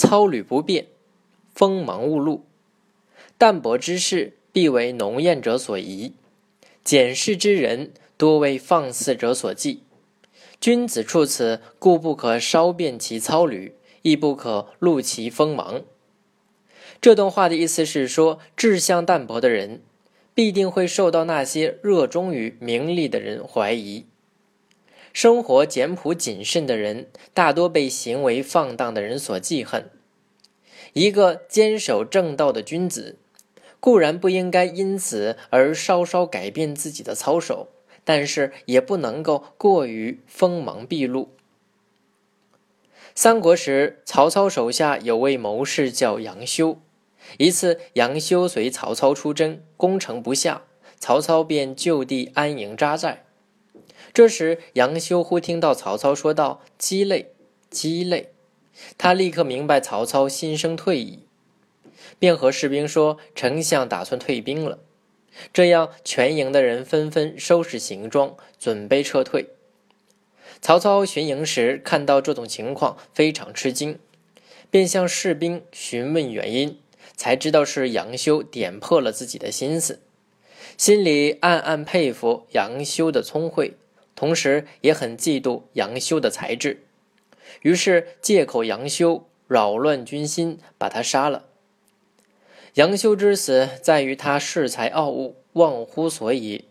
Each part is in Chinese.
操履不便，锋芒误露。淡泊之士，必为浓艳者所宜；简士之人，多为放肆者所忌。君子处此，故不可稍变其操履，亦不可露其锋芒。这段话的意思是说，志向淡泊的人，必定会受到那些热衷于名利的人怀疑；生活简朴谨慎的人，大多被行为放荡的人所记恨。一个坚守正道的君子，固然不应该因此而稍稍改变自己的操守。但是也不能够过于锋芒毕露。三国时，曹操手下有位谋士叫杨修。一次，杨修随曹操出征，攻城不下，曹操便就地安营扎寨。这时，杨修忽听到曹操说道：“鸡肋，鸡肋。”他立刻明白曹操心生退意，便和士兵说：“丞相打算退兵了。”这样，全营的人纷纷收拾行装，准备撤退。曹操巡营时看到这种情况，非常吃惊，便向士兵询问原因，才知道是杨修点破了自己的心思，心里暗暗佩服杨修的聪慧，同时也很嫉妒杨修的才智，于是借口杨修扰乱军心，把他杀了。杨修之死在于他恃才傲物、忘乎所以，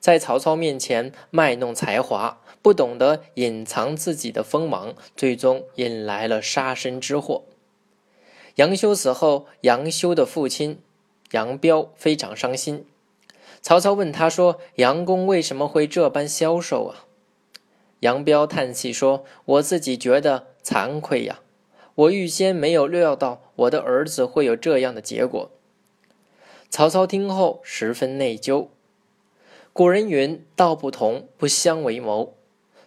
在曹操面前卖弄才华，不懂得隐藏自己的锋芒，最终引来了杀身之祸。杨修死后，杨修的父亲杨彪非常伤心。曹操问他说：“杨公为什么会这般消瘦啊？”杨彪叹气说：“我自己觉得惭愧呀。”我预先没有料到我的儿子会有这样的结果。曹操听后十分内疚。古人云：“道不同，不相为谋。”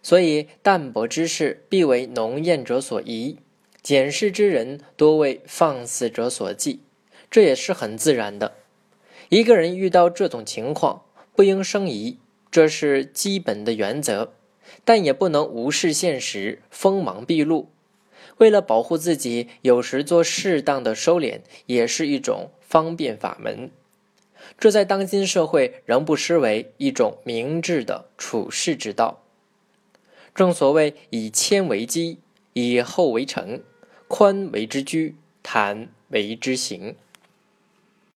所以淡泊之士必为浓艳者所宜，简士之人多为放肆者所忌。这也是很自然的。一个人遇到这种情况，不应生疑，这是基本的原则，但也不能无视现实，锋芒毕露。为了保护自己，有时做适当的收敛，也是一种方便法门。这在当今社会仍不失为一种明智的处世之道。正所谓以谦为基，以厚为成，宽为之居，坦为之行。